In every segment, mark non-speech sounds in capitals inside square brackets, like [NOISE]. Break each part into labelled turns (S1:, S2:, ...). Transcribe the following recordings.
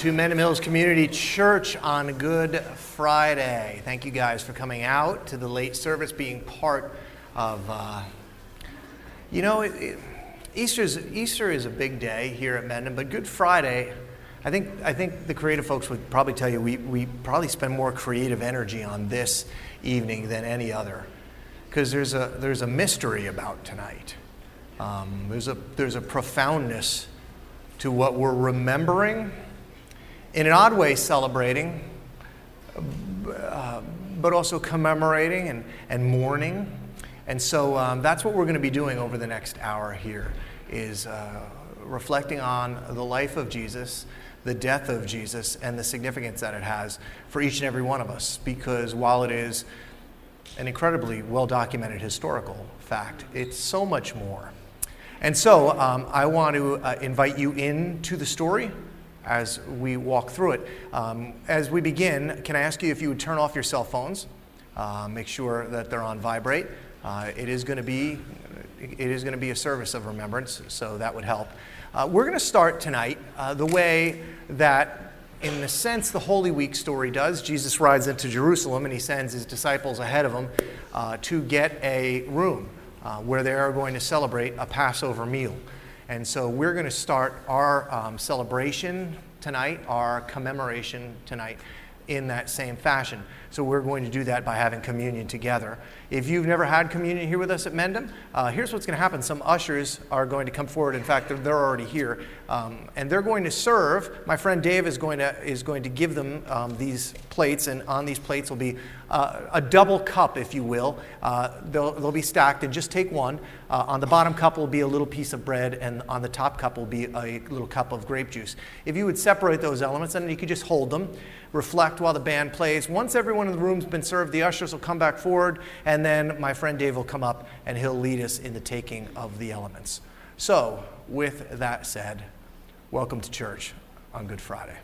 S1: To Mendham Hills Community Church on Good Friday. Thank you guys for coming out to the late service, being part of. Uh, you know, it, it, Easter's, Easter is a big day here at Mendham, but Good Friday, I think, I think the creative folks would probably tell you we, we probably spend more creative energy on this evening than any other because there's a, there's a mystery about tonight. Um, there's, a, there's a profoundness to what we're remembering, in an odd way, celebrating, uh, but also commemorating and, and mourning. And so um, that's what we're going to be doing over the next hour here is uh, reflecting on the life of Jesus, the death of Jesus, and the significance that it has for each and every one of us. Because while it is an incredibly well documented historical fact, it's so much more. And so um, I want to uh, invite you into the story as we walk through it. Um, as we begin, can I ask you if you would turn off your cell phones? Uh, make sure that they're on vibrate. Uh, it is going to be it is going to be a service of remembrance, so that would help. Uh, we're going to start tonight uh, the way that, in the sense, the Holy Week story does. Jesus rides into Jerusalem and he sends his disciples ahead of him uh, to get a room uh, where they are going to celebrate a Passover meal. And so we're going to start our um, celebration tonight, our commemoration tonight, in that same fashion. So we're going to do that by having communion together. If you've never had communion here with us at Mendham, uh, here's what's going to happen. Some ushers are going to come forward. In fact, they're, they're already here. Um, and they're going to serve. My friend Dave is going to, is going to give them um, these plates, and on these plates will be uh, a double cup, if you will. Uh, they'll, they'll be stacked, and just take one. Uh, on the bottom cup will be a little piece of bread, and on the top cup will be a little cup of grape juice. If you would separate those elements, then you could just hold them, reflect while the band plays. Once everyone in the room's been served, the ushers will come back forward, and then my friend Dave will come up and he'll lead us in the taking of the elements. So, with that said, welcome to church on Good Friday.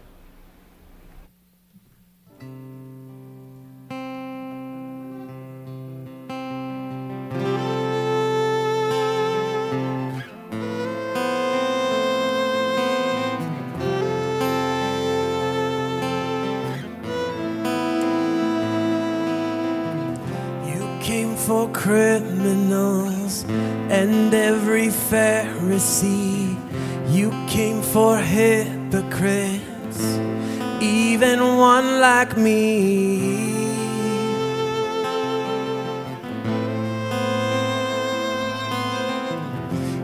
S2: Pharisee. You came for hypocrites, even one like me.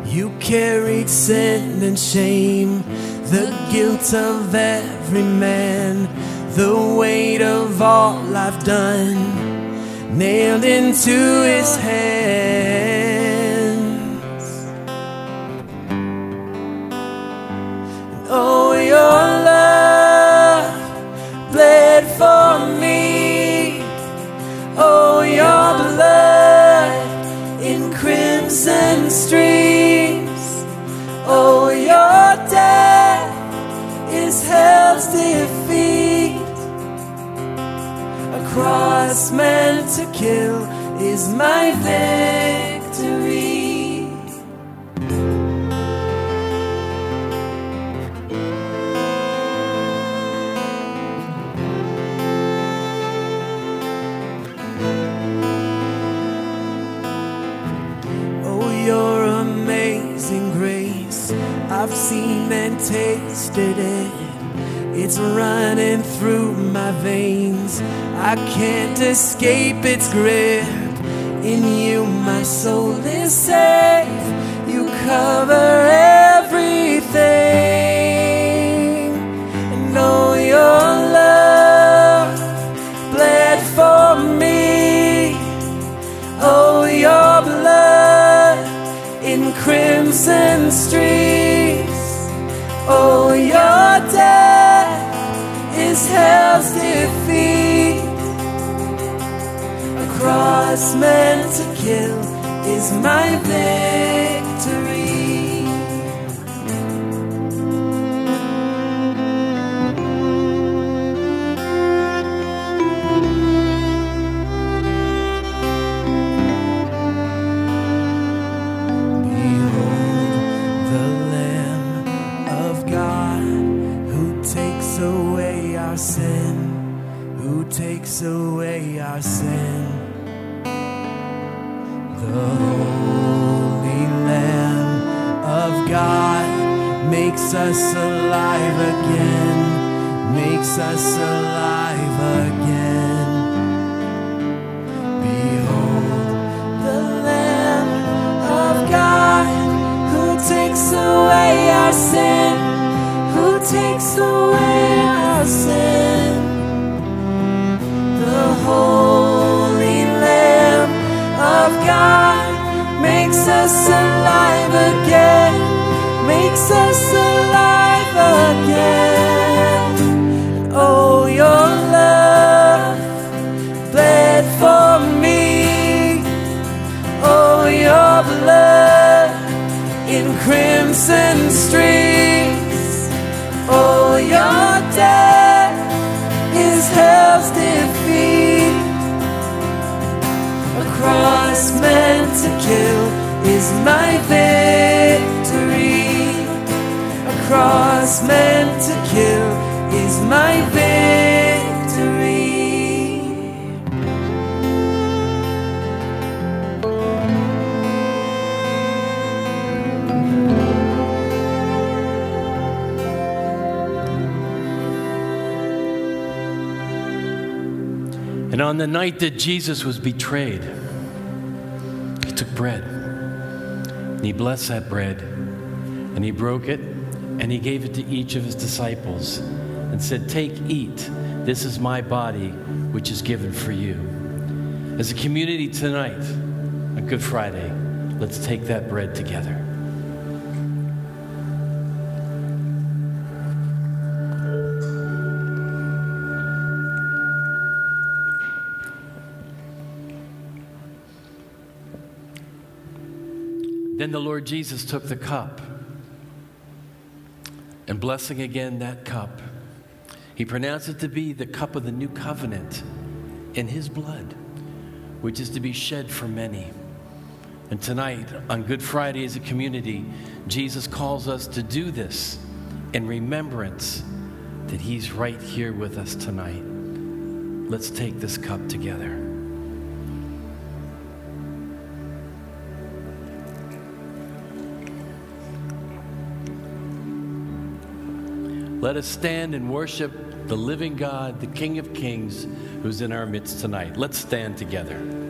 S2: You carried sin and shame, the guilt of every man, the weight of all I've done nailed into his hands. For me. Oh, your blood in crimson streams. Oh, your death is hell's defeat. A cross meant to kill is my victory. Tasted it. It's running through my veins. I can't escape its grip. In you, my soul is safe. You cover everything. And oh, your love bled for me. Oh, your blood in crimson streams. Oh, your death is hell's defeat. A cross meant to kill is my victory. Takes away our sin. The Holy Lamb of God makes us alive again, makes us alive again. Behold, the Lamb of God who takes away our sin, who takes away our sin. Holy Lamb of God makes us alive again, makes us alive again. Oh, your love bled for me. Oh, your blood in crimson streams. Oh, your death meant to kill is my victory. A cross meant to kill is my victory.
S3: And on the night that Jesus was betrayed, he took bread. And he blessed that bread. And he broke it. And he gave it to each of his disciples and said, Take, eat. This is my body, which is given for you. As a community tonight, on Good Friday, let's take that bread together. Then the Lord Jesus took the cup, and blessing again that cup, he pronounced it to be the cup of the new covenant in his blood, which is to be shed for many. And tonight, on Good Friday as a community, Jesus calls us to do this in remembrance that he's right here with us tonight. Let's take this cup together. Let us stand and worship the living God, the King of Kings, who's in our midst tonight. Let's stand together.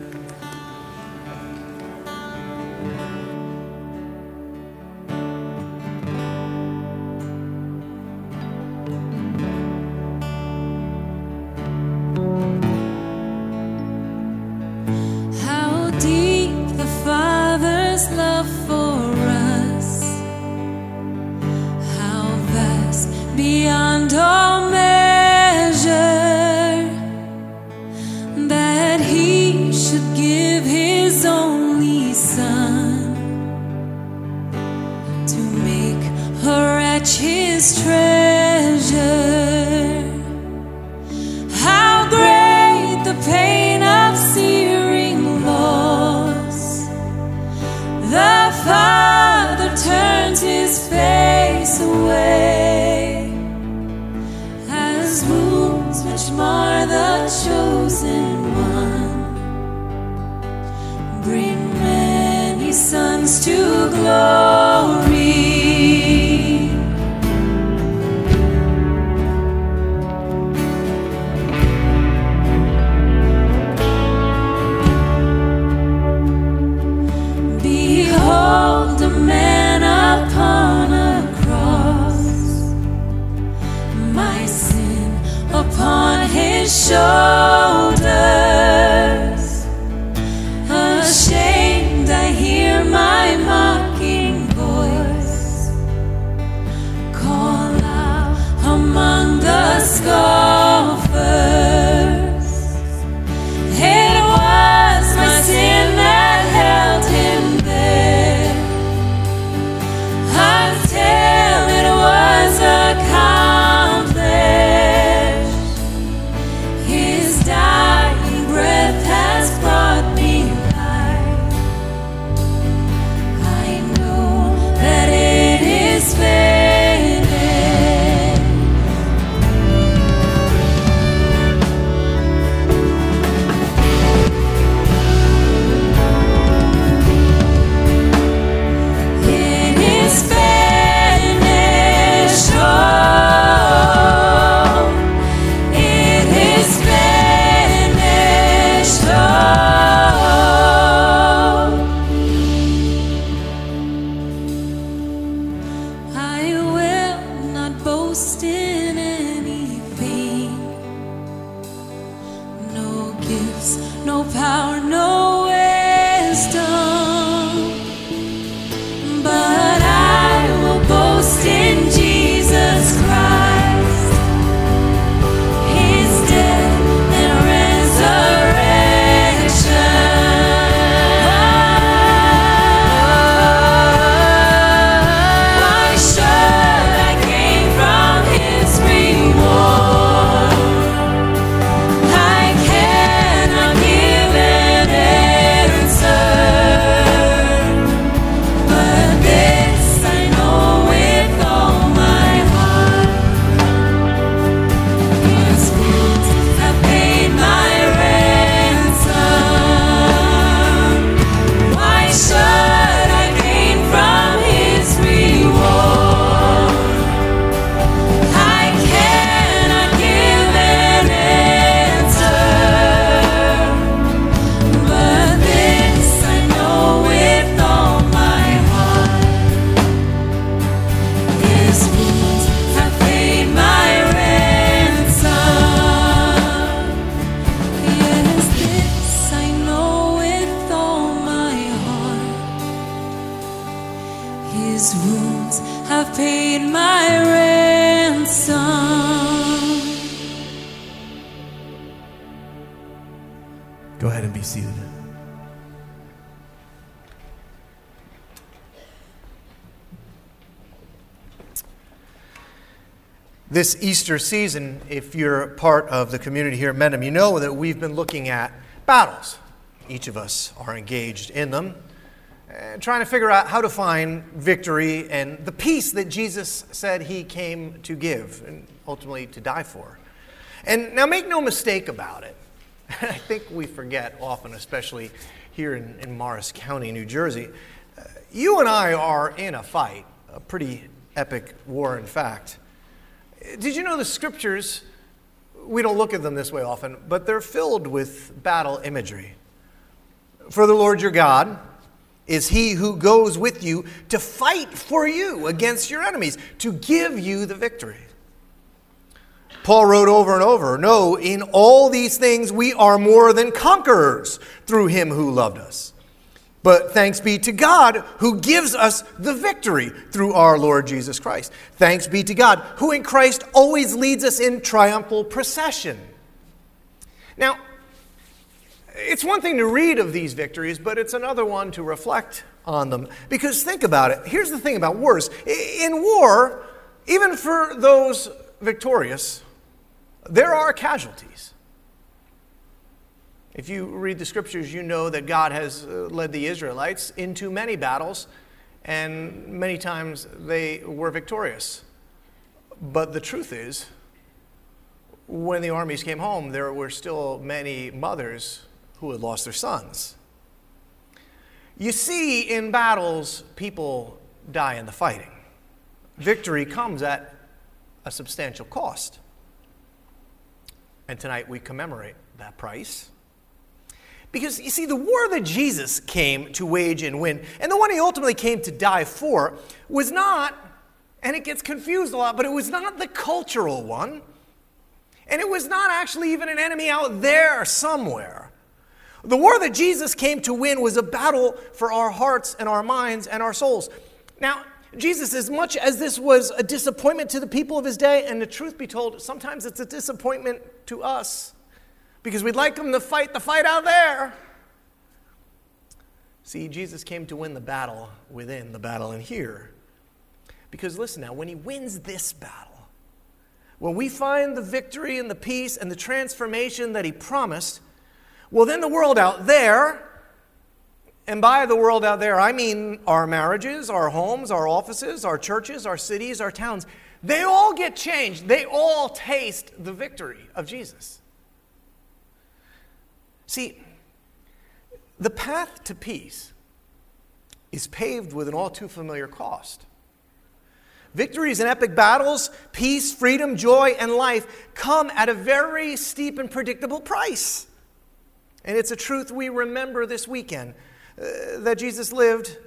S3: This
S1: Easter season, if you're part of the community here at Mendham, you know that we've been looking at battles. Each of us are engaged in them, and trying to figure out how to find victory and the peace that Jesus said he came to give and ultimately to die for. And now, make no mistake about it. [LAUGHS] I think we forget often, especially here in, in Morris County, New Jersey. uh, you and I are in a fight, a pretty epic war, in fact. Did you know the scriptures, we don't look at them this way often, but they're filled with battle imagery. For the Lord your God is he who goes with you to fight for you against your enemies, to give you the victory. Paul wrote over and over No, in all these things we are more than conquerors through him who loved us. But thanks be to God who gives us the victory through our Lord Jesus Christ. Thanks be to God who in Christ always leads us in triumphal procession. Now, it's one thing to read of these victories, but it's another one to reflect on them. Because think about it. Here's the thing about wars in war, even for those victorious, there are casualties. If you read the scriptures, you know that God has uh, led the Israelites into many battles, and many times they were victorious. But the truth is, when the armies came home, there were still many mothers who had lost their sons. You see, in battles, people die in the fighting. Victory comes at a substantial cost. And tonight we commemorate that price. Because you see, the war that Jesus came to wage and win, and the one he ultimately came to die for, was not, and it gets confused a lot, but it was not the cultural one. And it was not actually even an enemy out there somewhere. The war that Jesus came to win was a battle for our hearts and our minds and our souls. Now, Jesus, as much as this was a disappointment to the people of his day, and the truth be told, sometimes it's a disappointment to us because we'd like them to fight the fight out there. See, Jesus came to win the battle within the battle in here. Because listen now, when he wins this battle, when we find the victory and the peace and the transformation that he promised, well, then the world out there, and by the world out there, I mean our marriages, our homes, our offices, our churches, our cities, our towns, they all get changed. They all taste the victory of Jesus. See, the path to peace is paved with an all too familiar cost. Victories in epic battles, peace, freedom, joy, and life come at a very steep and predictable price. And it's a truth we remember this weekend uh, that Jesus lived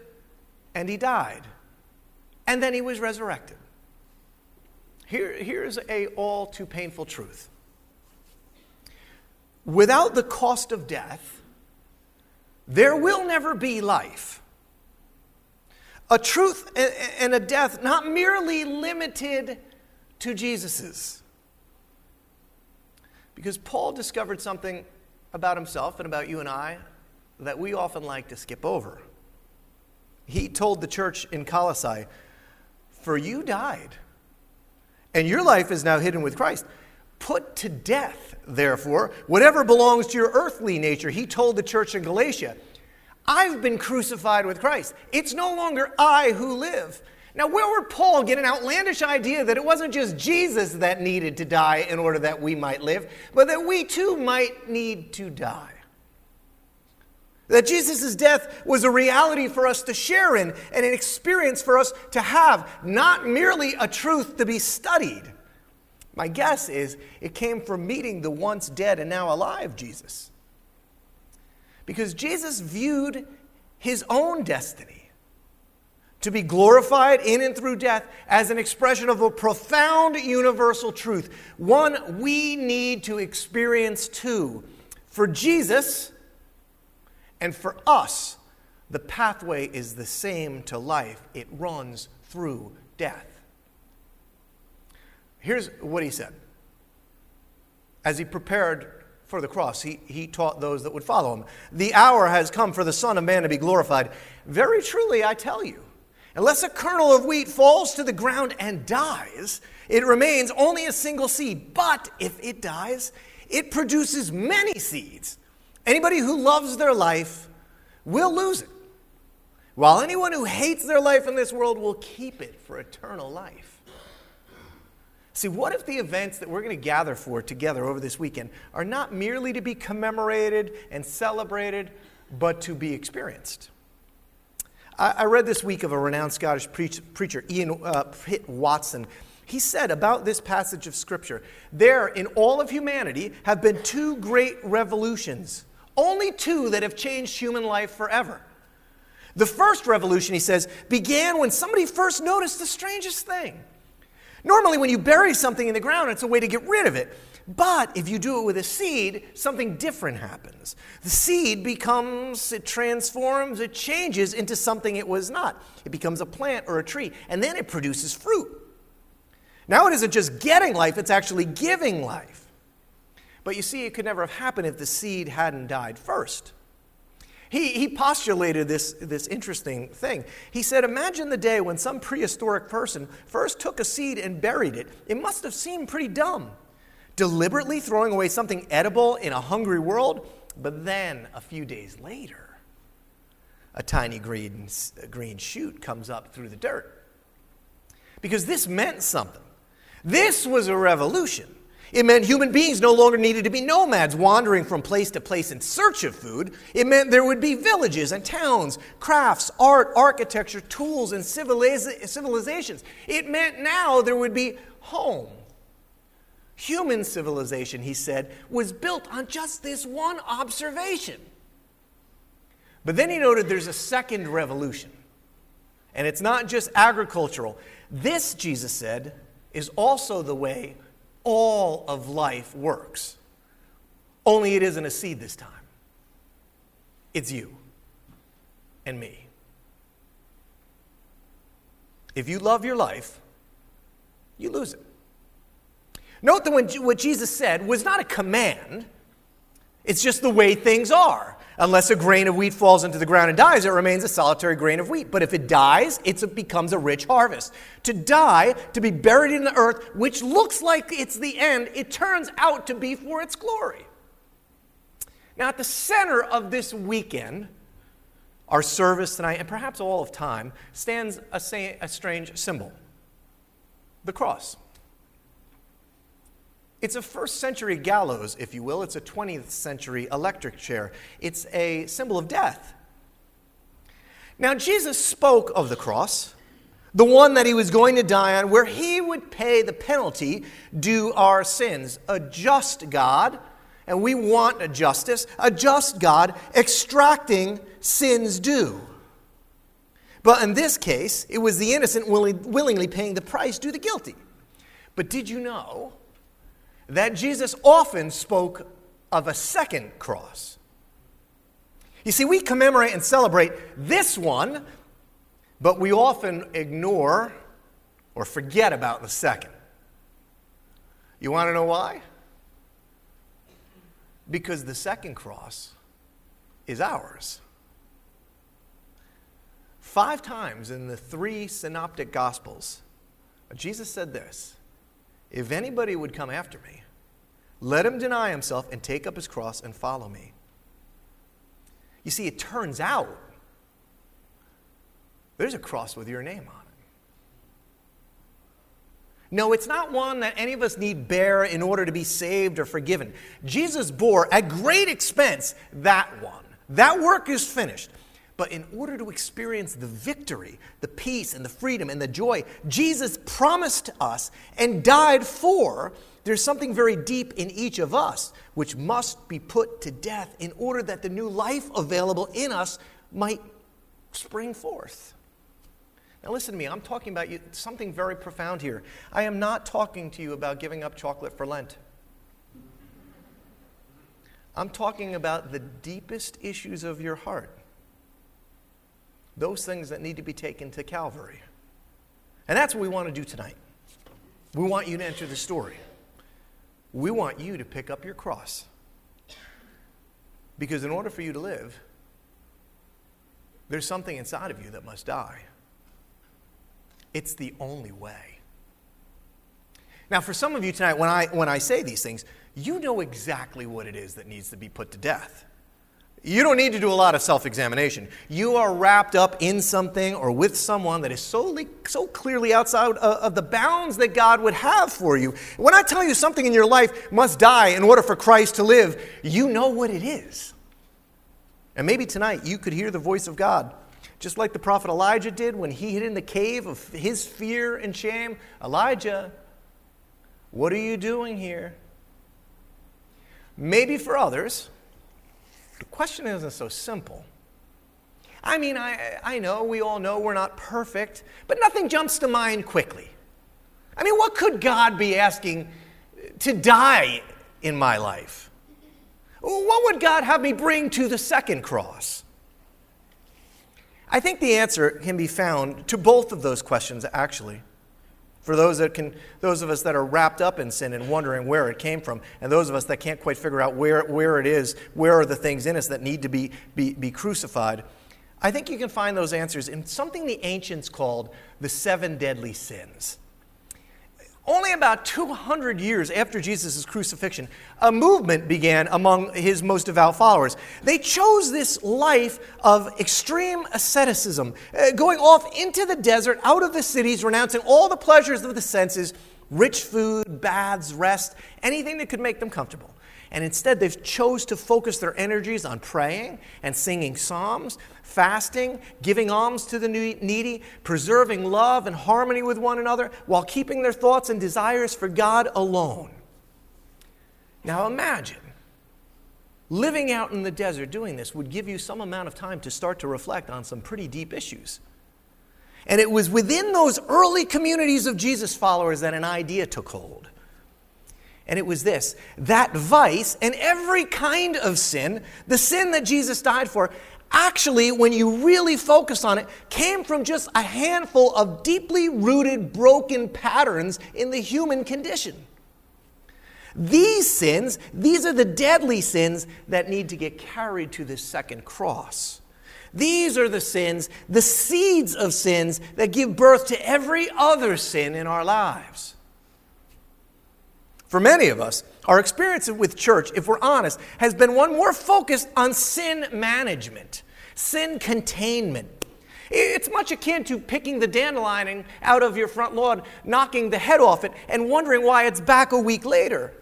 S1: and he died, and then he was resurrected. Here, here's a all too painful truth. Without the cost of death, there will never be life. A truth and a death not merely limited to Jesus's. Because Paul discovered something about himself and about you and I that we often like to skip over. He told the church in Colossae, For you died, and your life is now hidden with Christ. Put to death, therefore, whatever belongs to your earthly nature. He told the church in Galatia, I've been crucified with Christ. It's no longer I who live. Now, where would Paul get an outlandish idea that it wasn't just Jesus that needed to die in order that we might live, but that we too might need to die? That Jesus' death was a reality for us to share in and an experience for us to have, not merely a truth to be studied. My guess is it came from meeting the once dead and now alive Jesus. Because Jesus viewed his own destiny to be glorified in and through death as an expression of a profound universal truth, one we need to experience too. For Jesus and for us, the pathway is the same to life, it runs through death. Here's what he said. As he prepared for the cross. He, he taught those that would follow him. The hour has come for the Son of Man to be glorified. Very truly, I tell you, unless a kernel of wheat falls to the ground and dies, it remains only a single seed. But if it dies, it produces many seeds. Anybody who loves their life will lose it, while anyone who hates their life in this world will keep it for eternal life. See, what if the events that we're going to gather for together over this weekend are not merely to be commemorated and celebrated, but to be experienced? I, I read this week of a renowned Scottish preach, preacher, Ian uh, Pitt Watson. He said about this passage of Scripture there in all of humanity have been two great revolutions, only two that have changed human life forever. The first revolution, he says, began when somebody first noticed the strangest thing. Normally, when you bury something in the ground, it's a way to get rid of it. But if you do it with a seed, something different happens. The seed becomes, it transforms, it changes into something it was not. It becomes a plant or a tree, and then it produces fruit. Now it isn't just getting life, it's actually giving life. But you see, it could never have happened if the seed hadn't died first. He, he postulated this, this interesting thing. He said, Imagine the day when some prehistoric person first took a seed and buried it. It must have seemed pretty dumb. Deliberately throwing away something edible in a hungry world, but then a few days later, a tiny green, green shoot comes up through the dirt. Because this meant something. This was a revolution. It meant human beings no longer needed to be nomads wandering from place to place in search of food. It meant there would be villages and towns, crafts, art, architecture, tools, and civilizations. It meant now there would be home. Human civilization, he said, was built on just this one observation. But then he noted there's a second revolution. And it's not just agricultural. This, Jesus said, is also the way all of life works. Only it isn't a seed this time, it's you and me. If you love your life, you lose it. Note that when, what Jesus said was not a command, it's just the way things are. Unless a grain of wheat falls into the ground and dies, it remains a solitary grain of wheat. But if it dies, it becomes a rich harvest. To die, to be buried in the earth, which looks like it's the end, it turns out to be for its glory. Now, at the center of this weekend, our service tonight, and perhaps all of time, stands a, strange symbol the cross. It's a first century gallows, if you will. It's a 20th century electric chair. It's a symbol of death. Now, Jesus spoke of the cross, the one that he was going to die on, where he would pay the penalty due our sins. A just God, and we want a justice, a just God extracting sins due. But in this case, it was the innocent willingly paying the price due the guilty. But did you know that Jesus often spoke of a second cross. You see, we commemorate and celebrate this one, but we often ignore or forget about the second. You want to know why? Because the second cross is ours. Five times in the three synoptic gospels, Jesus said this If anybody would come after me, let him deny himself and take up his cross and follow me. You see, it turns out there's a cross with your name on it. No, it's not one that any of us need bear in order to be saved or forgiven. Jesus bore at great expense that one. That work is finished. But in order to experience the victory, the peace, and the freedom and the joy Jesus promised us and died for, there's something very deep in each of us which must be put to death in order that the new life available in us might spring forth. Now, listen to me. I'm talking about you, something very profound here. I am not talking to you about giving up chocolate for Lent. I'm talking about the deepest issues of your heart, those things that need to be taken to Calvary. And that's what we want to do tonight. We want you to enter the story. We want you to pick up your cross. Because in order for you to live, there's something inside of you that must die. It's the only way. Now, for some of you tonight, when I, when I say these things, you know exactly what it is that needs to be put to death. You don't need to do a lot of self examination. You are wrapped up in something or with someone that is so, so clearly outside of the bounds that God would have for you. When I tell you something in your life must die in order for Christ to live, you know what it is. And maybe tonight you could hear the voice of God just like the prophet Elijah did when he hid in the cave of his fear and shame. Elijah, what are you doing here? Maybe for others, the question isn't so simple. I mean, I, I know, we all know we're not perfect, but nothing jumps to mind quickly. I mean, what could God be asking to die in my life? What would God have me bring to the second cross? I think the answer can be found to both of those questions, actually. For those, that can, those of us that are wrapped up in sin and wondering where it came from, and those of us that can't quite figure out where, where it is, where are the things in us that need to be, be, be crucified, I think you can find those answers in something the ancients called the seven deadly sins. Only about 200 years after Jesus' crucifixion, a movement began among his most devout followers. They chose this life of extreme asceticism, uh, going off into the desert, out of the cities, renouncing all the pleasures of the senses rich food, baths, rest, anything that could make them comfortable. And instead, they've chose to focus their energies on praying and singing psalms, fasting, giving alms to the needy, preserving love and harmony with one another, while keeping their thoughts and desires for God alone. Now imagine living out in the desert doing this would give you some amount of time to start to reflect on some pretty deep issues. And it was within those early communities of Jesus followers that an idea took hold. And it was this that vice and every kind of sin, the sin that Jesus died for, actually, when you really focus on it, came from just a handful of deeply rooted, broken patterns in the human condition. These sins, these are the deadly sins that need to get carried to the second cross. These are the sins, the seeds of sins that give birth to every other sin in our lives. For many of us, our experience with church, if we're honest, has been one more focused on sin management, sin containment. It's much akin to picking the dandelion out of your front lawn, knocking the head off it, and wondering why it's back a week later.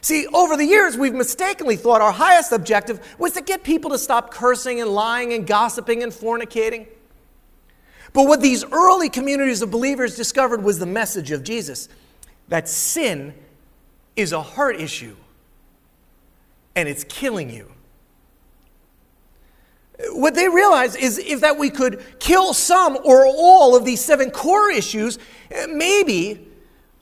S1: See, over the years, we've mistakenly thought our highest objective was to get people to stop cursing and lying and gossiping and fornicating. But what these early communities of believers discovered was the message of Jesus that sin is a heart issue and it's killing you. What they realize is if that we could kill some or all of these seven core issues, maybe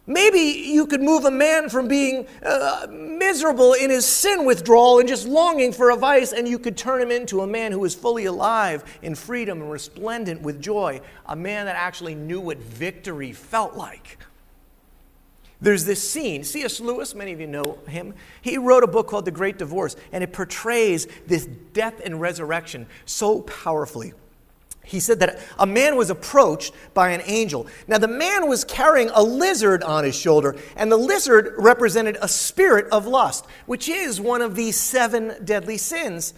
S1: Maybe you could move a man from being uh, miserable in his sin withdrawal and just longing for a vice, and you could turn him into a man who is fully alive in freedom and resplendent with joy, a man that actually knew what victory felt like. There's this scene. C.S. Lewis, many of you know him, he wrote a book called The Great Divorce, and it portrays this death and resurrection so powerfully he said that a man was approached by an angel. Now, the man was carrying a lizard on his shoulder, and the lizard represented a spirit of lust, which is one of the seven deadly sins.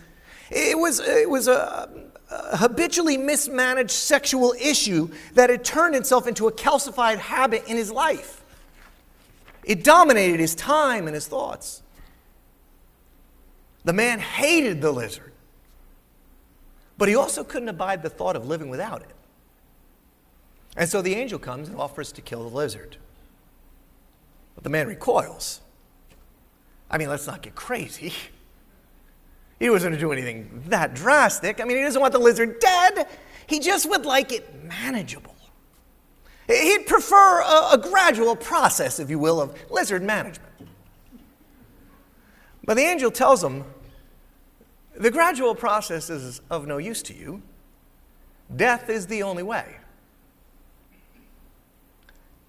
S1: It was, it was a, a habitually mismanaged sexual issue that had turned itself into a calcified habit in his life. It dominated his time and his thoughts. The man hated the lizard. But he also couldn't abide the thought of living without it. And so the angel comes and offers to kill the lizard. But the man recoils. I mean, let's not get crazy. He wasn't going to do anything that drastic. I mean, he doesn't want the lizard dead, he just would like it manageable. He'd prefer a, a gradual process, if you will, of lizard management. But the angel tells him the gradual process is of no use to you. Death is the only way.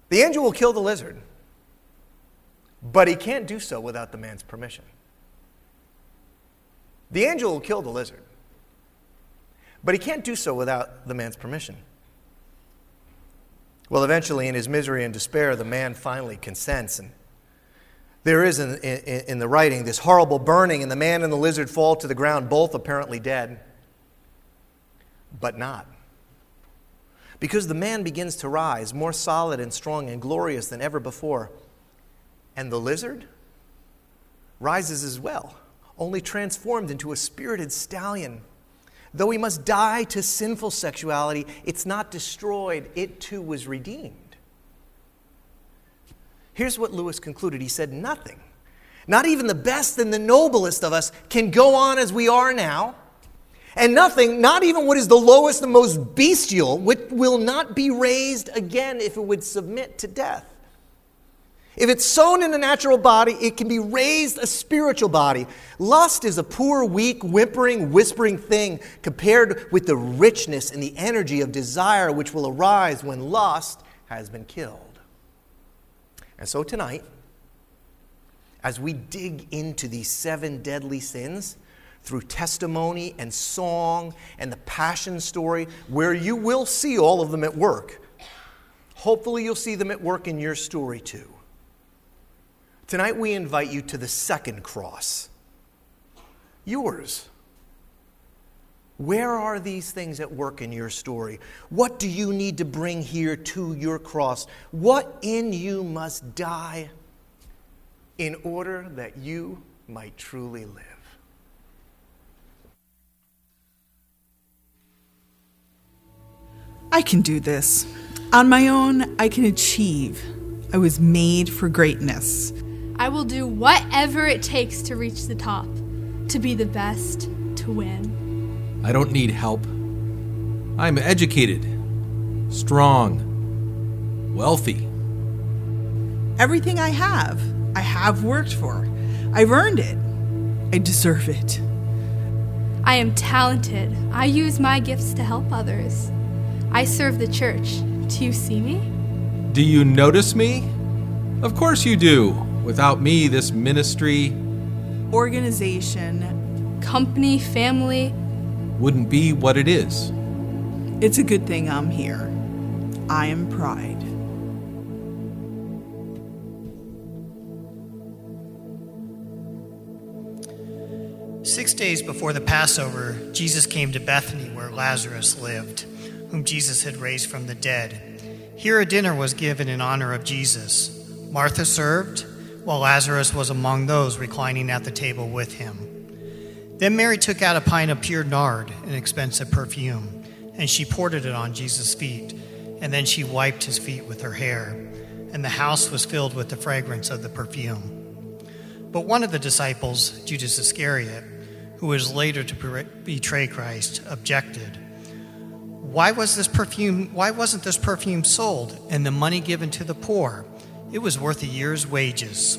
S1: The angel will kill the lizard, but he can't do so without the man's permission. The angel will kill the lizard, but he can't do so without the man's permission. Well, eventually, in his misery and despair, the man finally consents and there is in, in, in, the writing this horrible burning, and the man and the lizard fall to the ground, both apparently dead, but not. Because the man begins to rise, more solid and strong and glorious than ever before. And the lizard rises as well, only transformed into a spirited stallion. Though we must die to sinful sexuality, it's not destroyed, it too was redeemed. Here's what Lewis concluded he said, Nothing, not even the best and the noblest of us, can go on as we are now. And nothing, not even what is the lowest and most bestial, will not be raised again if it would submit to death. If it's sown in a natural body, it can be raised a spiritual body. Lust is a poor, weak, whimpering, whispering thing compared with the richness and the energy of desire which will arise when lust has been killed. And so tonight, as we dig into these seven deadly sins through testimony and song and the passion story, where you will see all of them at work, hopefully you'll see them at work in your story too. Tonight, we invite you to the second cross yours. Where are these things at work in your story? What do you need to bring here to your cross? What in you must die in order that you might truly live?
S4: I can do this. On my own, I can achieve. I was made for greatness.
S5: I will do whatever it takes to reach the top, to be the best, to win.
S6: I don't need help. I'm educated, strong, wealthy.
S4: Everything I have, I have worked for. I've earned it. I deserve it.
S5: I am talented. I use my gifts to help others. I serve the church. Do you see me?
S6: Do you notice me? Of course you do. Without me, this ministry,
S4: organization,
S5: company, family,
S6: wouldn't be what it is.
S4: It's a good thing I'm here. I am pride.
S7: Six days before the Passover, Jesus came to Bethany where Lazarus lived, whom Jesus had raised from the dead. Here a dinner was given in honor of Jesus. Martha served, while Lazarus was among those reclining at the table with him. Then Mary took out a pint of pure nard, an expensive perfume, and she poured it on Jesus' feet, and then she wiped his feet with her hair, and the house was filled with the fragrance of the perfume. But one of the disciples, Judas Iscariot, who was later to betray Christ, objected. Why was this perfume why wasn't this perfume sold and the money given to the poor? It was worth a year's wages.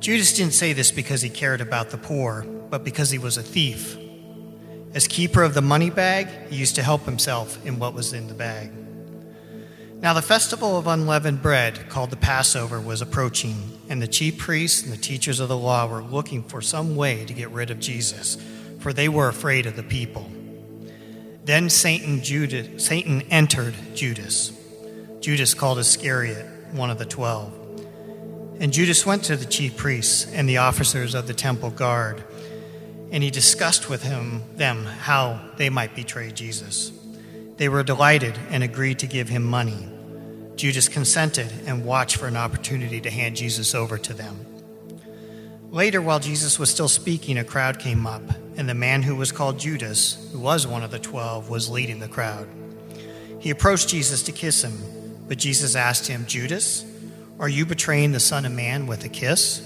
S7: Judas didn't say this because he cared about the poor, but because he was a thief. As keeper of the money bag, he used to help himself in what was in the bag. Now, the festival of unleavened bread, called the Passover, was approaching, and the chief priests and the teachers of the law were looking for some way to get rid of Jesus, for they were afraid of the people. Then Satan, Judas, Satan entered Judas. Judas called Iscariot, one of the twelve. And Judas went to the chief priests and the officers of the temple guard, and he discussed with him, them how they might betray Jesus. They were delighted and agreed to give him money. Judas consented and watched for an opportunity to hand Jesus over to them. Later, while Jesus was still speaking, a crowd came up, and the man who was called Judas, who was one of the twelve, was leading the crowd. He approached Jesus to kiss him, but Jesus asked him, Judas, are you betraying the Son of Man with a kiss?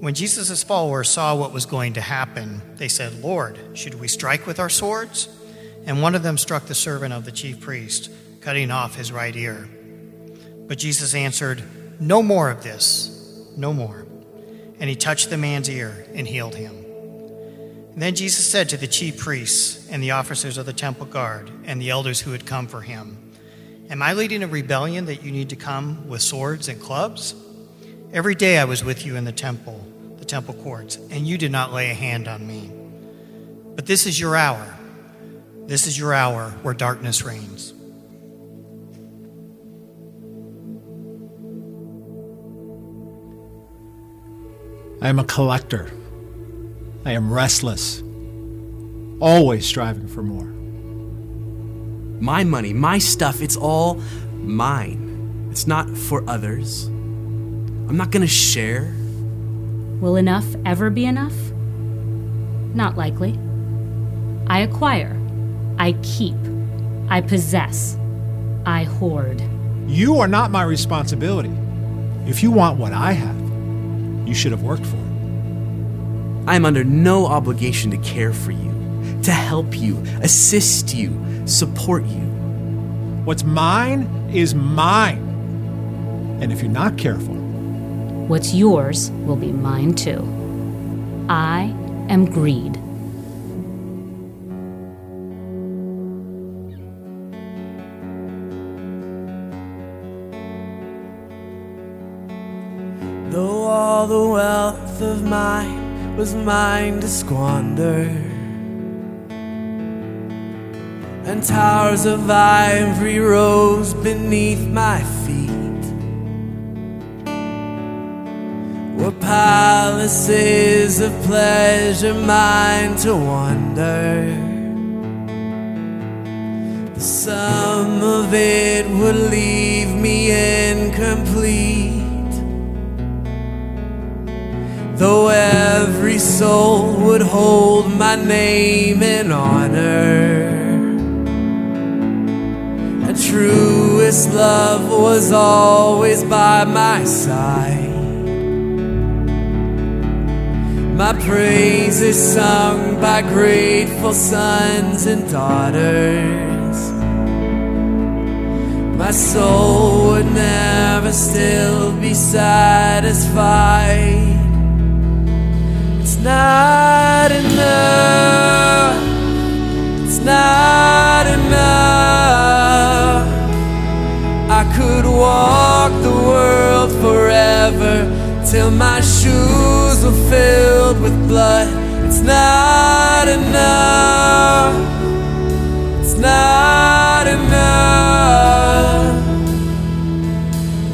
S7: When Jesus' followers saw what was going to happen, they said, Lord, should we strike with our swords? And one of them struck the servant of the chief priest, cutting off his right ear. But Jesus answered, No more of this, no more. And he touched the man's ear and healed him. And then Jesus said to the chief priests and the officers of the temple guard and the elders who had come for him, Am I leading a rebellion that you need to come with swords and clubs? Every day I was with you in the temple, the temple courts, and you did not lay a hand on me. But this is your hour. This is your hour where darkness reigns.
S8: I am a collector. I am restless, always striving for more.
S2: My money, my stuff, it's all mine. It's not for others. I'm not gonna share.
S9: Will enough ever be enough? Not likely. I acquire. I keep. I possess. I hoard.
S8: You are not my responsibility. If you want what I have, you should have worked for it.
S2: I am under no obligation to care for you, to help you, assist you, support you.
S8: What's mine is mine. And if you're not careful,
S9: What's yours will be mine too. I am greed.
S2: Though all the wealth of mine was mine to squander, and towers of ivory rose beneath my feet, were palaces of pleasure mine to wander. The sum of it would leave me incomplete. Though every soul would hold my name in honor, truest love was always by my side. My praise is sung by grateful sons and daughters. My soul would never still be satisfied. It's not enough. It's not enough. Could walk the world forever till my shoes were filled with blood. It's not enough. It's not enough.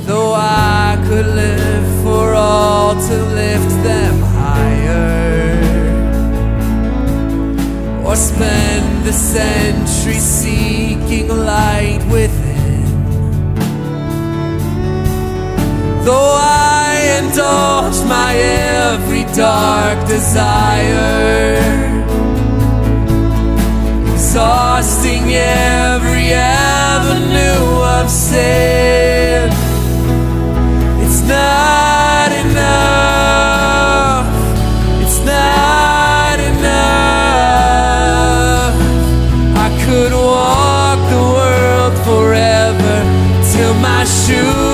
S2: Though I could live for all to lift them higher, or spend the century seeking dark desire, exhausting every avenue of sin. It's not enough. It's not enough. I could walk the world forever till my shoes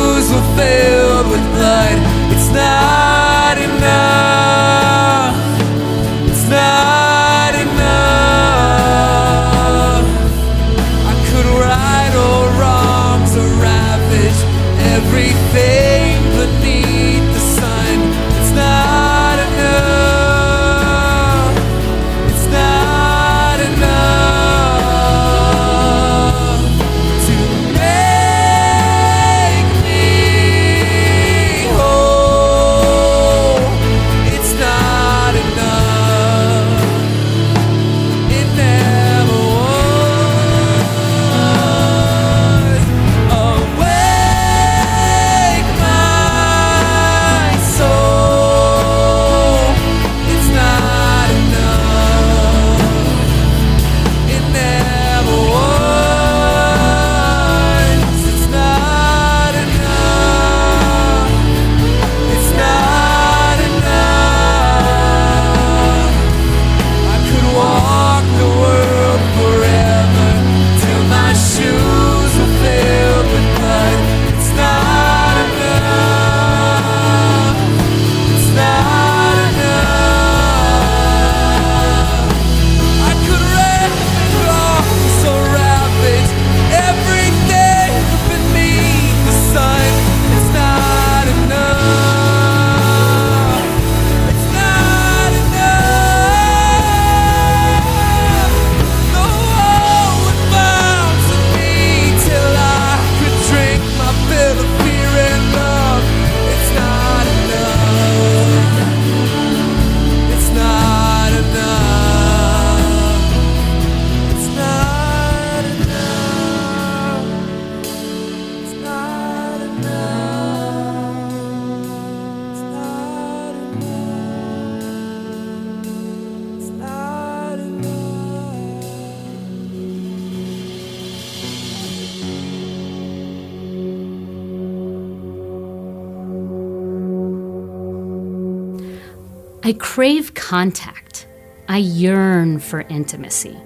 S9: crave contact. I yearn for intimacy.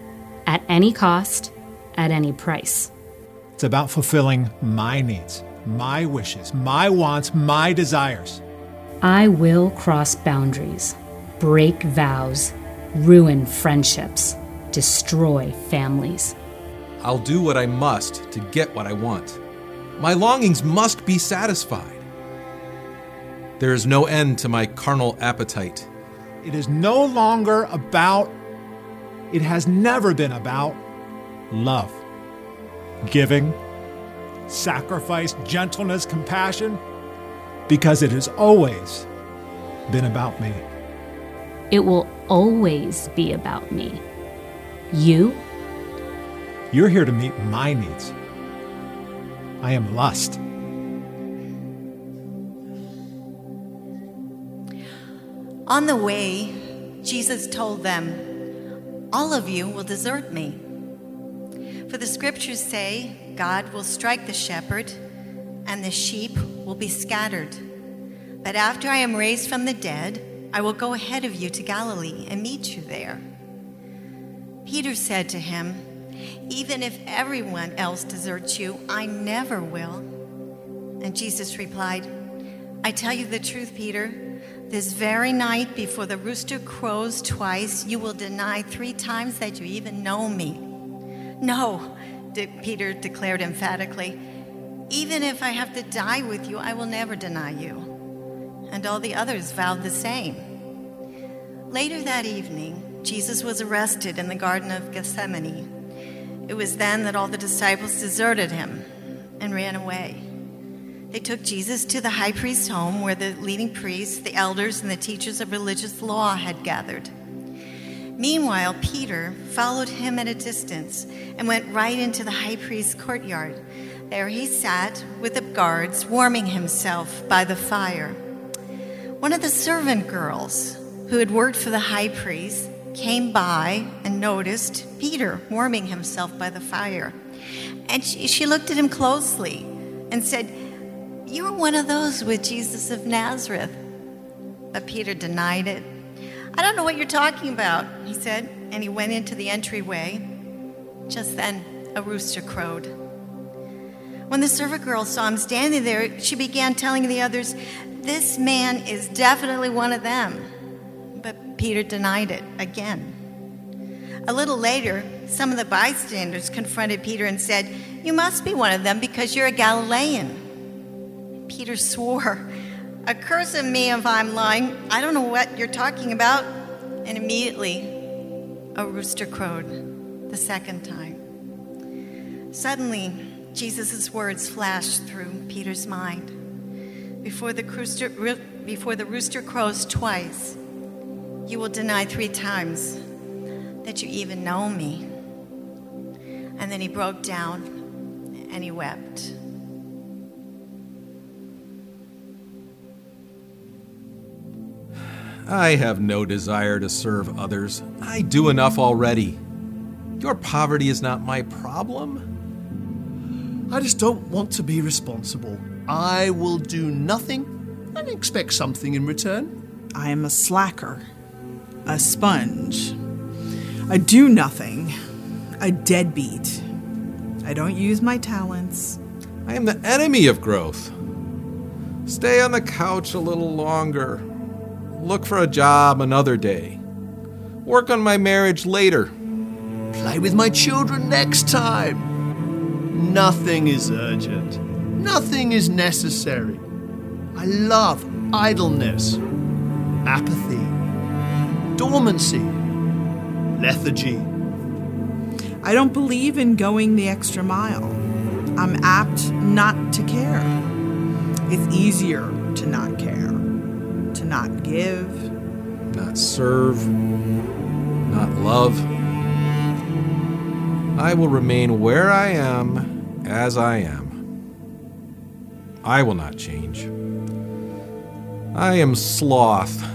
S9: At any cost, at any price.
S8: It's about fulfilling my needs, my wishes, my wants, my desires.
S9: I will cross boundaries, break vows, ruin friendships, destroy families.
S6: I'll do what I must to get what I want. My longings must be satisfied. There is no end to my carnal appetite.
S8: It is no longer about, it has never been about love, giving, sacrifice, gentleness, compassion, because it has always been about me.
S9: It will always be about me. You,
S8: You're here to meet my needs. I am lust.
S10: On the way, Jesus told them, All of you will desert me. For the scriptures say, God will strike the shepherd, and the sheep will be scattered. But after I am raised from the dead, I will go ahead of you to Galilee and meet you there. Peter said to him, Even if everyone else deserts you, I never will. And Jesus replied, I tell you the truth, Peter. This very night, before the rooster crows twice, you will deny three times that you even know me. No, de- Peter declared emphatically. Even if I have to die with you, I will never deny you. And all the others vowed the same. Later that evening, Jesus was arrested in the Garden of Gethsemane. It was then that all the disciples deserted him and ran away. They took Jesus to the high priest's home where the leading priests, the elders, and the teachers of religious law had gathered. Meanwhile, Peter followed him at a distance and went right into the high priest's courtyard. There he sat with the guards, warming himself by the fire. One of the servant girls who had worked for the high priest came by and noticed Peter warming himself by the fire. And she, she looked at him closely and said, You're one of those with Jesus of Nazareth. But Peter denied it. I don't know what you're talking about, he said, and he went into the entryway. Just then, a rooster crowed. When the servant girl saw him standing there, she began telling the others, This man is definitely one of them. But Peter denied it again. A little later, some of the bystanders confronted Peter and said, You must be one of them because you're a Galilean. Peter swore, A curse on me if I'm lying. I don't know what you're talking about. And immediately, a rooster crowed the second time. Suddenly, Jesus' words flashed through Peter's mind. Before the, rooster, before the rooster crows twice, you will deny three times that you even know me. And then he broke down and he wept.
S6: I have no desire to serve others. I do enough already. Your poverty is not my problem.
S11: I just don't want to be responsible. I will do nothing and expect something in return.
S4: I am a slacker, a sponge. I do nothing, a deadbeat. I don't use my talents.
S6: I am the enemy of growth. Stay on the couch a little longer. Look for a job another day. Work on my marriage later.
S11: Play with my children next time. Nothing is urgent. Nothing is necessary. I love idleness, apathy, dormancy, lethargy.
S4: I don't believe in going the extra mile. I'm apt not to care. It's easier to not care, to not give,
S6: not serve, not love. I will remain where I am as I am. I will not change. I am sloth.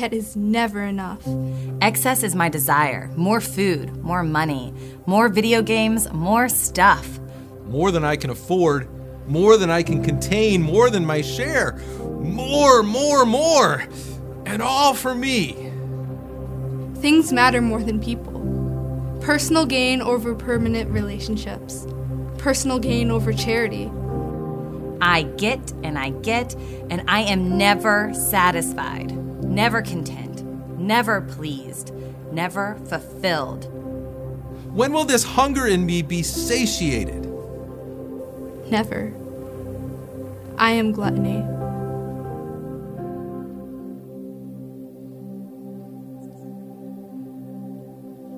S5: Yet is never enough.
S12: Excess is my desire more food, more money, more video games, more stuff.
S6: More than I can afford, more than I can contain, more than my share. More, more, more. And all for me.
S5: Things matter more than people. Personal gain over permanent relationships. Personal gain over charity.
S12: I get and I get, and I am never satisfied, never content, never pleased, never fulfilled.
S6: When will this hunger in me be satiated?
S5: Never. I am gluttony.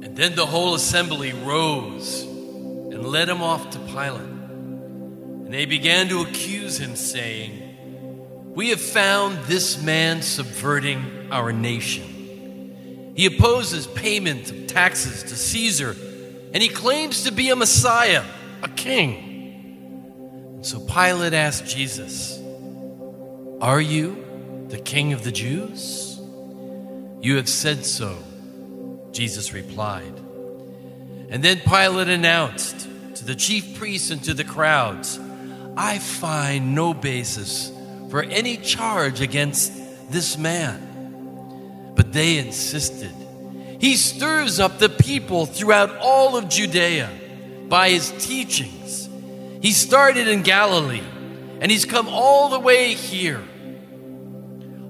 S13: And then the whole assembly rose and led him off to Pilate. And they began to accuse him, saying, We have found this man subverting our nation. He opposes payment of taxes to Caesar, and he claims to be a Messiah, a king. So Pilate asked Jesus, Are you the king of the Jews? You have said so. Jesus replied. And then Pilate announced to the chief priests and to the crowds, I find no basis for any charge against this man. But they insisted. He stirs up the people throughout all of Judea by his teachings. He started in Galilee and he's come all the way here.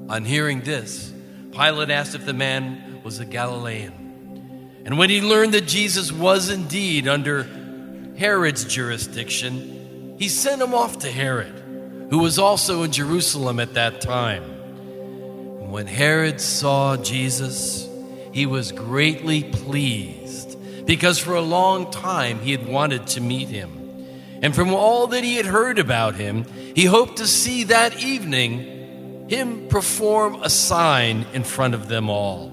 S13: On hearing this, Pilate asked if the man was a Galilean. And when he learned that Jesus was indeed under Herod's jurisdiction, he sent him off to Herod, who was also in Jerusalem at that time. And when Herod saw Jesus, he was greatly pleased because for a long time he had wanted to meet him. And from all that he had heard about him, he hoped to see that evening him perform a sign in front of them all.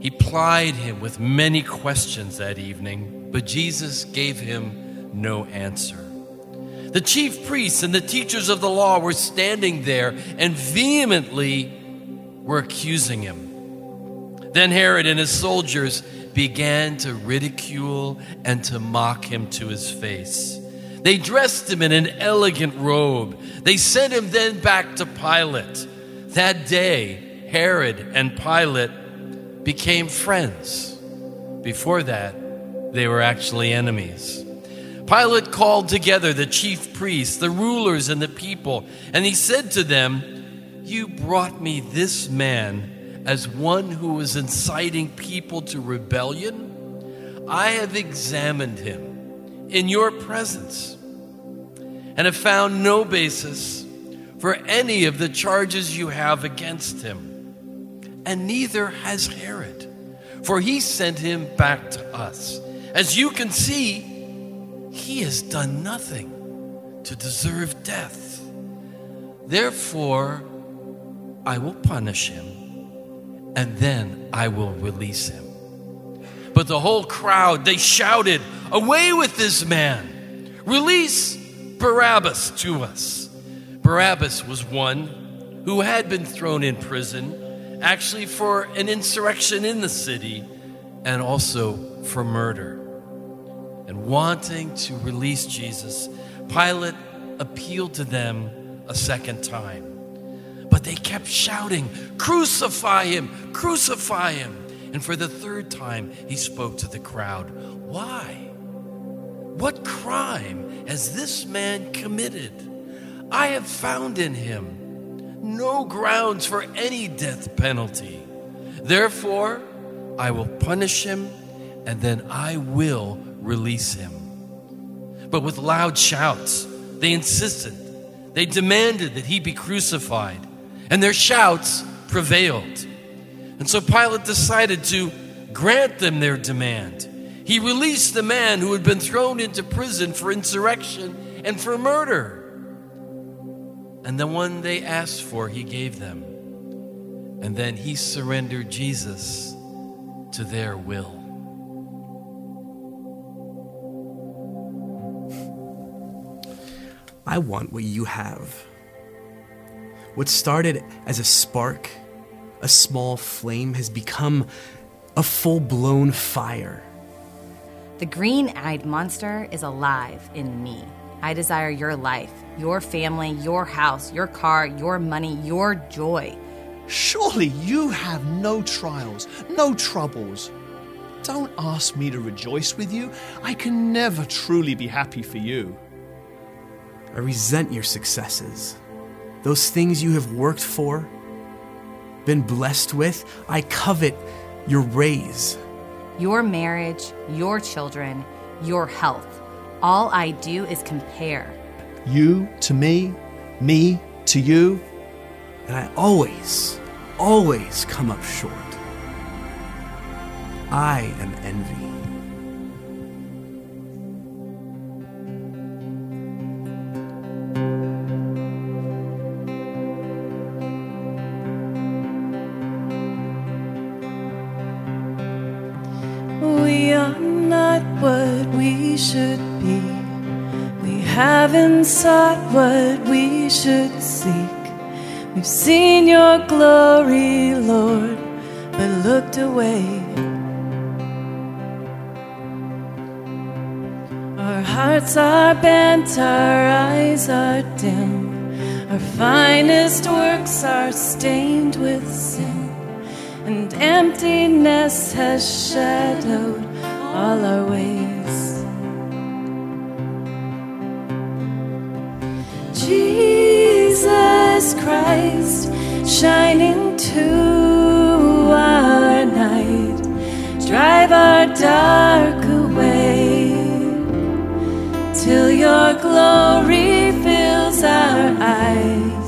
S13: He plied him with many questions that evening, but Jesus gave him no answer. The chief priests and the teachers of the law were standing there and vehemently were accusing him. Then Herod and his soldiers began to ridicule and to mock him to his face. They dressed him in an elegant robe. They sent him then back to Pilate. That day, Herod and Pilate became friends. Before that, they were actually enemies. Pilate called together the chief priests, the rulers, and the people, and he said to them, You brought me this man as one who was inciting people to rebellion. I have examined him in your presence and have found no basis for any of the charges you have against him. And neither has Herod, for he sent him back to us. As you can see, he has done nothing to deserve death. Therefore, I will punish him, and then I will release him. But the whole crowd, they shouted, Away with this man! Release Barabbas to us. Barabbas was one who had been thrown in prison, actually for an insurrection in the city and also for murder. And wanting to release Jesus, Pilate appealed to them a second time. But they kept shouting, Crucify him! Crucify him! And for the third time, he spoke to the crowd. Why? What crime has this man committed? I have found in him no grounds for any death penalty. Therefore, I will punish him and then I will release him. But with loud shouts, they insisted. They demanded that he be crucified, and their shouts prevailed. And so Pilate decided to grant them their demand. He released the man who had been thrown into prison for insurrection and for murder. And the one they asked for, he gave them. And then he surrendered Jesus to their will.
S1: I want what you have.
S2: What started as a spark, a small flame, has become a full blown fire.
S12: The green eyed monster is alive in me. I desire your life, your family, your house, your car, your money, your joy.
S11: Surely you have no trials, no troubles. Don't ask me to rejoice with you. I can never truly be happy for you.
S2: I resent your successes. Those things you have worked for, been blessed with, I covet your raise.
S12: Your marriage, your children, your health. All I do is compare.
S11: You to me, me to you.
S2: And I always, always come up short. I am envy.
S3: What we should seek. We've seen your glory, Lord, but looked away. Our hearts are bent, our eyes are dim. Our finest works are stained with sin and emptiness has shadowed all our ways. Jesus Christ, shine into our night, drive our dark away till your glory fills our eyes.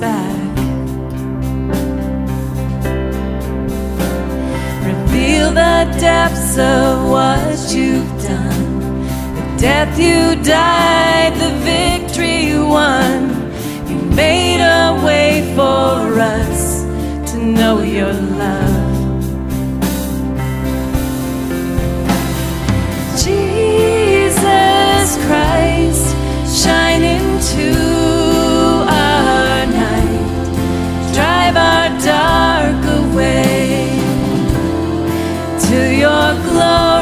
S3: Back. Reveal the depths of what you've done. The death you died, the victory you won. You made a way for us to know your love. Jesus Christ, shine into our dark away to your glory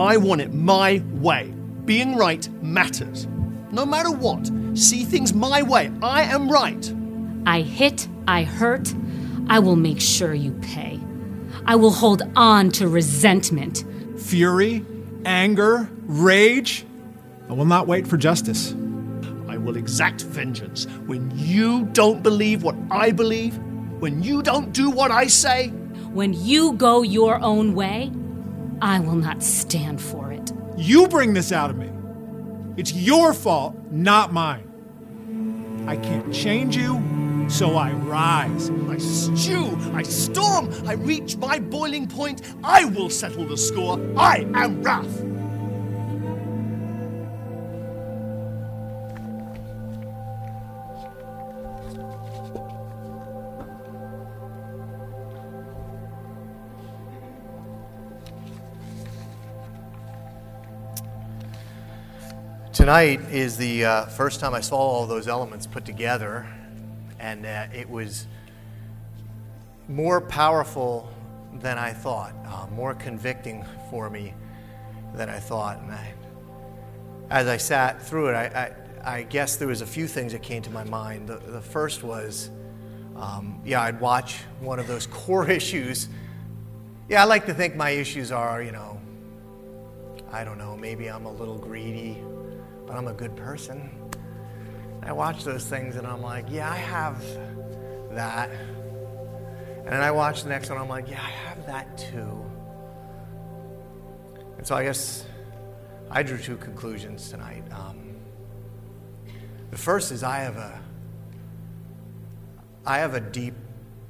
S11: I want it my way. Being right matters. No matter what, see things my way. I am right.
S9: I hit, I hurt, I will make sure you pay. I will hold on to resentment.
S8: Fury, anger, rage. I will not wait for justice.
S11: I will exact vengeance when you don't believe what I believe, when you don't do what I say.
S9: When you go your own way, I will not stand for it.
S8: You bring this out of me. It's your fault, not mine. I can't change you, so I rise.
S11: I stew, I storm, I reach my boiling point. I will settle the score. I am wrath.
S1: Tonight is the uh, first time I saw all those elements put together, and uh, it was more powerful than I thought, uh, more convicting for me than I thought. And I, as I sat through it, I, I, I, guess there was a few things that came to my mind. The, the first was, um, yeah, I'd watch one of those [LAUGHS] core issues. Yeah, I like to think my issues are, you know, I don't know, maybe I'm a little greedy but I'm a good person. I watch those things and I'm like, yeah, I have that. And then I watch the next one, I'm like, yeah, I have that too. And so I guess I drew two conclusions tonight. Um, the first is I have a I have a deep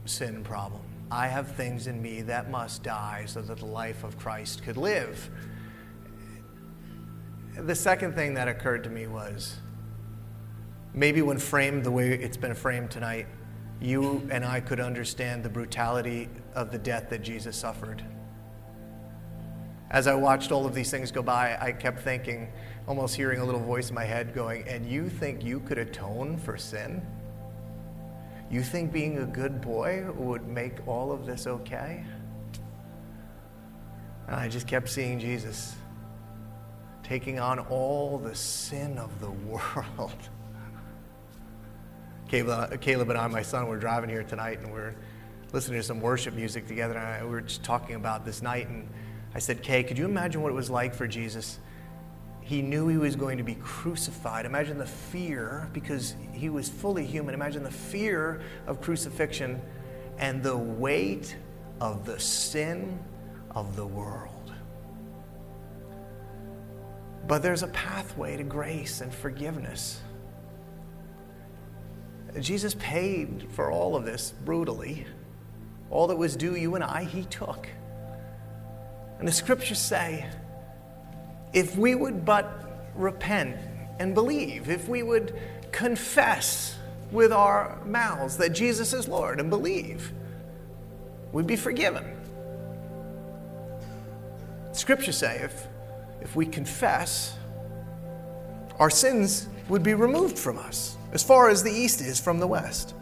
S1: sin problem. I have things in me that must die so that the life of Christ could live the second thing that occurred to me was maybe when framed the way it's been framed tonight, you and I could understand the brutality of the death that Jesus suffered. As I watched all of these things go by, I kept thinking, almost hearing a little voice in my head going, And you think you could atone for sin? You think being a good boy would make all of this okay? And I just kept seeing Jesus taking on all the sin of the [LAUGHS] world. Caleb, uh, Caleb and I, my son, were driving here tonight and we're listening to some worship music together. And we were just talking about this night. And I said, Kay, could you imagine what it was like for Jesus? He knew he was going to be crucified. Imagine the fear, because he was fully human. Imagine the fear of crucifixion and the weight of the sin of the world. But there's a pathway to grace and forgiveness. Jesus paid for all of this brutally. All that was due you and I, he took. And the scriptures say if we would but repent and believe, if we would confess with our mouths that Jesus is Lord and believe, we'd be forgiven. Scriptures say if if we confess, our sins would be removed from us as far as the east is from the west.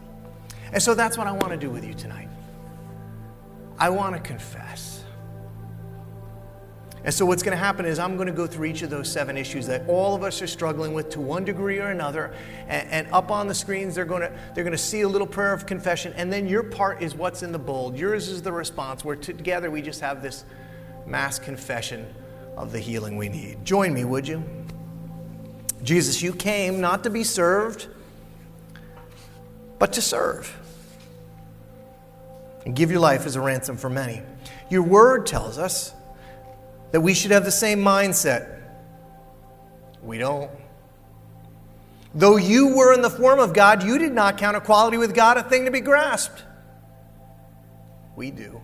S1: And so that's what I want to do with you tonight. I want to confess. And so, what's going to happen is, I'm going to go through each of those seven issues that all of us are struggling with to one degree or another. And, and, up on the screens, they're going, to, they're going to see a little prayer of confession. And then your part is what's in the bold. Yours is the response, where together we just have this mass confession of the healing we need. Join me, would you? Jesus, you came not to be served, but to serve and give your life as a ransom for many. Your word tells us that we should have the same mindset. We don't. Though you were in the form of God, you did not count equality with God a thing to be grasped. We do.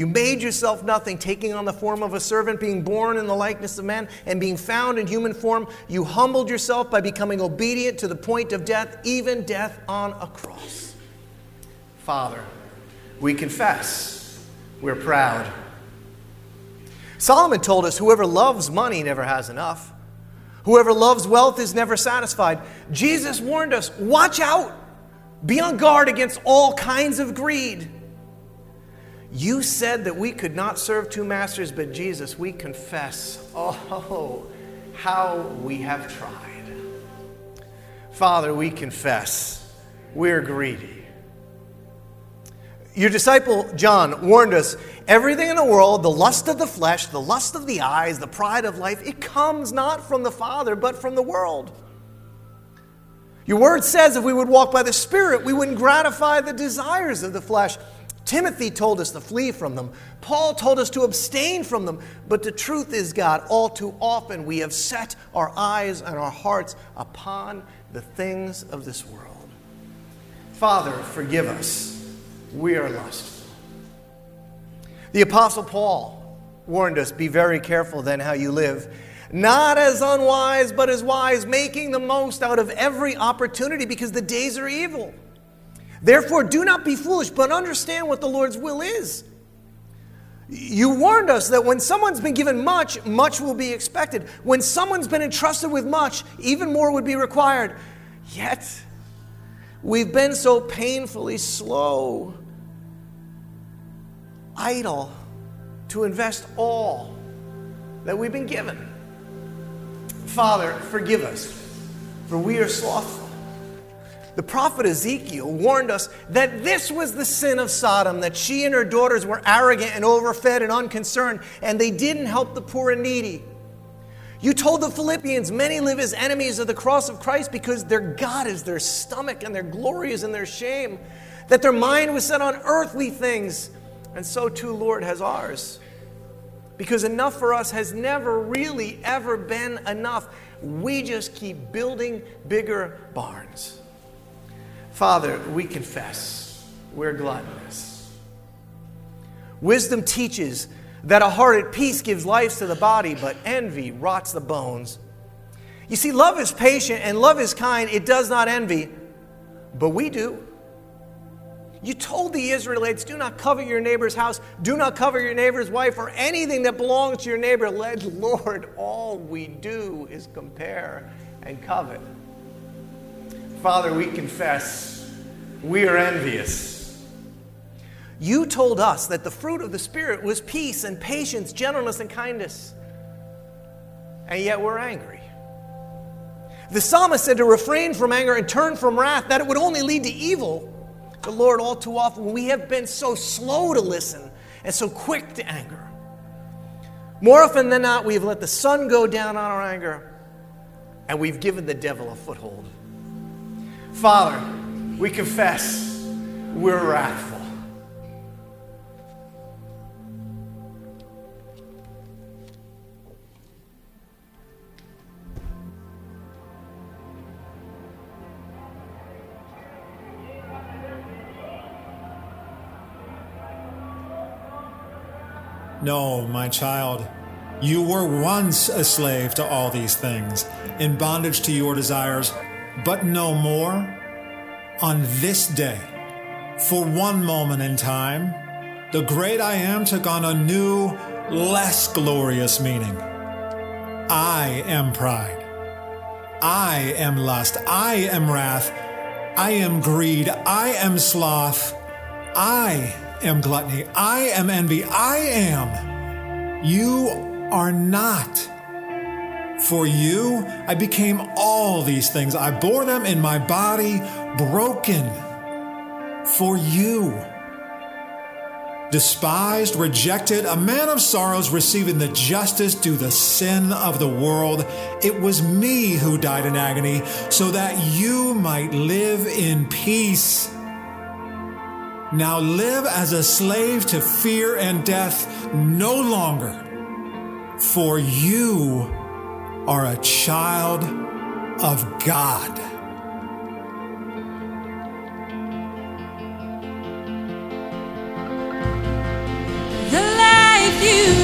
S1: You made yourself nothing, taking on the form of a servant, being born in the likeness of man, and being found in human form. You humbled yourself by becoming obedient to the point of death, even death on a cross. Father, we confess we're proud. Solomon told us whoever loves money never has enough. Whoever loves wealth is never satisfied. Jesus warned us watch out, be on guard against all kinds of greed. You said that we could not serve two masters, but Jesus, we confess, oh, how we have tried. Father, we confess we're greedy. Your disciple John warned us everything in the world, the lust of the flesh, the lust of the eyes, the pride of life, it comes not from the Father, but from the world. Your word says if we would walk by the Spirit, we wouldn't gratify the desires of the flesh. Timothy told us to flee from them. Paul told us to abstain from them. But the truth is, God, all too often we have set our eyes and our hearts upon the things of this world. Father, forgive us. We are lustful. The Apostle Paul warned us be very careful then how you live. Not as unwise, but as wise, making the most out of every opportunity because the days are evil. Therefore, do not be foolish, but understand what the Lord's will is. You warned us that when someone's been given much, much will be expected. When someone's been entrusted with much, even more would be required. Yet, we've been so painfully slow, idle, to invest all that we've been given. Father, forgive us, for we are slothful. The prophet Ezekiel warned us that this was the sin of Sodom, that she and her daughters were arrogant and overfed and unconcerned, and they didn't help the poor and needy. You told the Philippians many live as enemies of the cross of Christ because their God is their stomach and their glory is in their shame, that their mind was set on earthly things, and so too, Lord, has ours. Because enough for us has never really ever been enough. We just keep building bigger barns. Father, we confess we're gluttonous. Wisdom teaches that a heart at peace gives life to the body, but envy rots the bones. You see, love is patient and love is kind. It does not envy, but we do. You told the Israelites, do not covet your neighbor's house, do not covet your neighbor's wife, or anything that belongs to your neighbor. Let Lord, all we do is compare and covet. Father, we confess we are envious. You told us that the fruit of the Spirit was peace and patience, gentleness and kindness, and yet we're angry. The psalmist said to refrain from anger and turn from wrath, that it would only lead to evil. The Lord, all too often, we have been so slow to listen and so quick to anger. More often than not, we've let the sun go down on our anger and we've given the devil a foothold. Father, we confess we're wrathful.
S8: No, my child. You were once a slave to all these things, in bondage to your desires, but no more. On this day, for one moment in time, the great I am took on a new, less glorious meaning. I am pride. I am lust. I am wrath. I am greed. I am sloth. I am gluttony. I am envy. I am. You are not. For you, I became all these things. I bore them in my body, broken. For you. Despised, rejected, a man of sorrows, receiving the justice due the sin of the world. It was me who died in agony, so that you might live in peace. Now live as a slave to fear and death no longer, for you are a child of God.
S2: The life you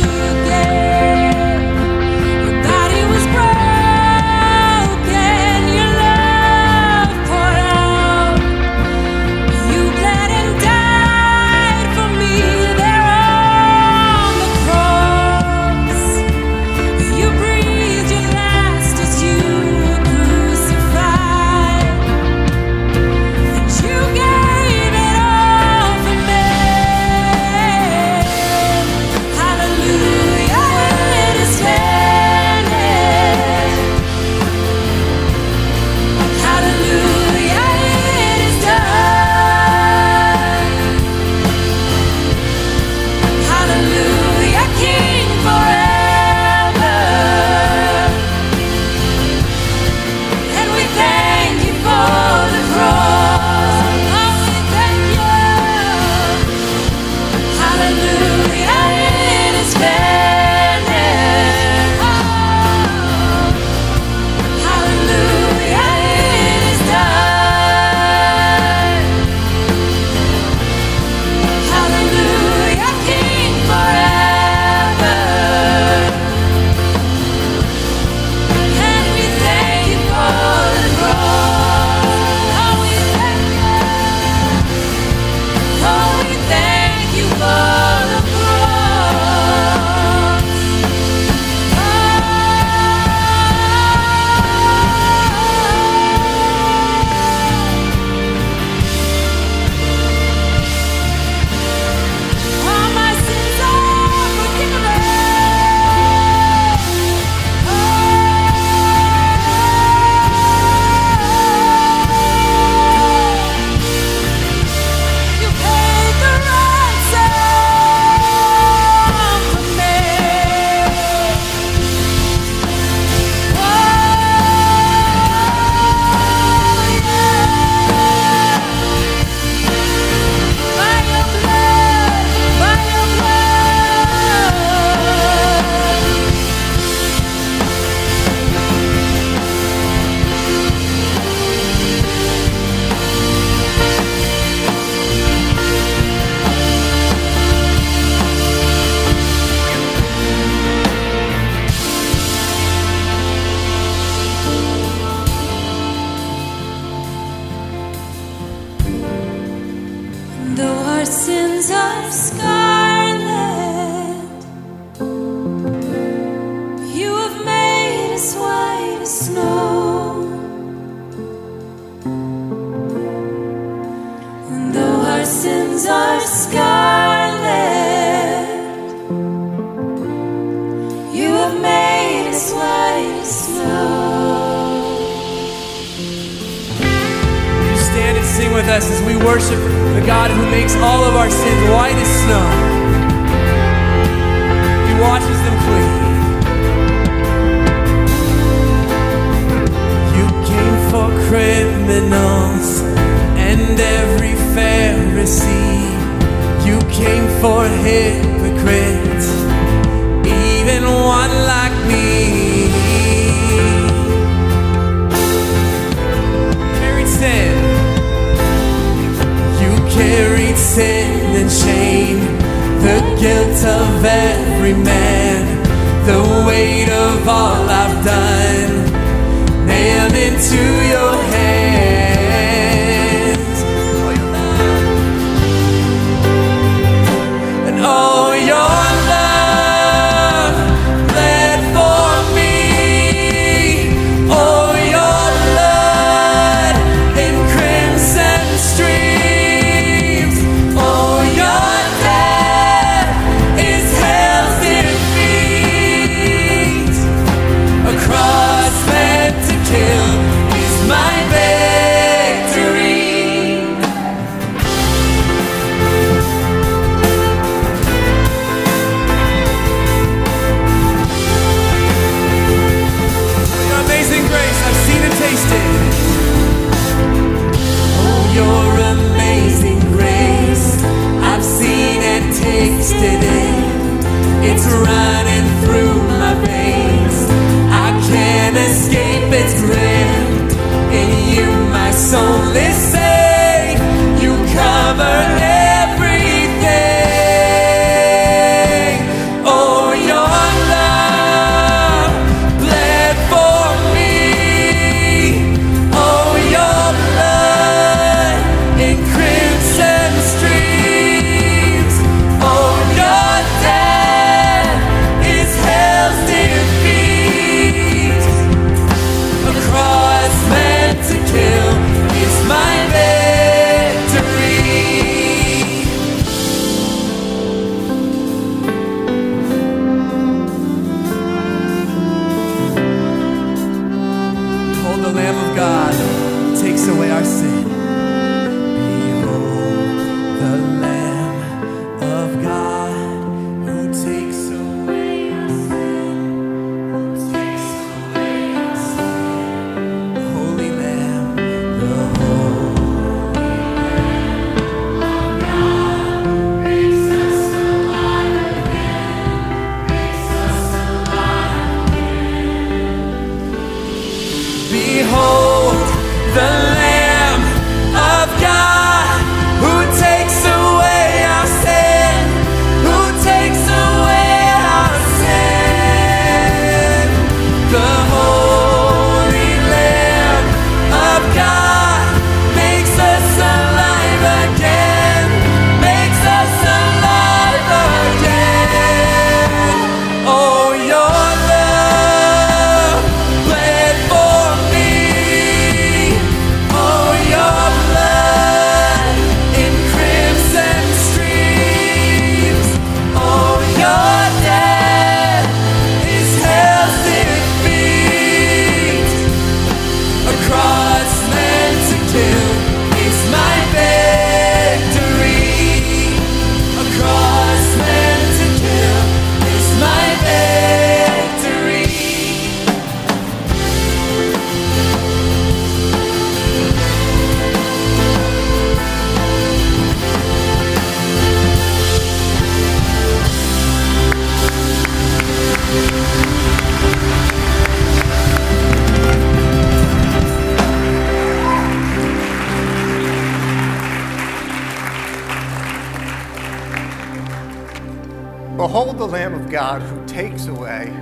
S1: God who takes away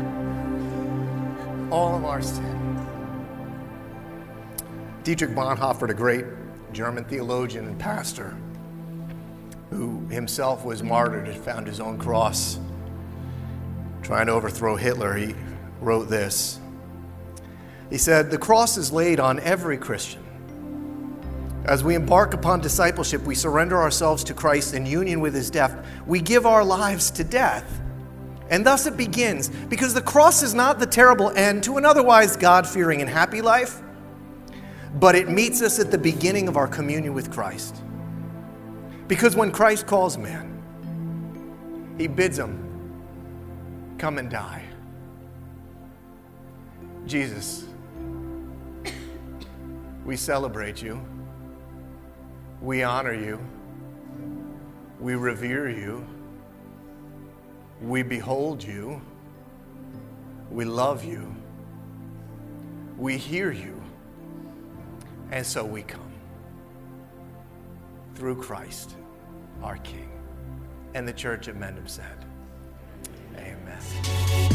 S1: all of our sin. Dietrich Bonhoeffer, the great German theologian and pastor, who himself was martyred and found his own cross trying to overthrow Hitler, he wrote this. He said, The cross is laid on every Christian. As we embark upon discipleship, we surrender ourselves to Christ in union with his death. We give our lives to death. And thus it begins, because the cross is not the terrible end to an otherwise God fearing and happy life, but it meets us at the beginning of our communion with Christ. Because when Christ calls man, he bids him come and die. Jesus, we celebrate you. We honor you. We revere you. We behold you. We love you. We hear you. And so we come through Christ, our King. And the church of Mendham said, Amen.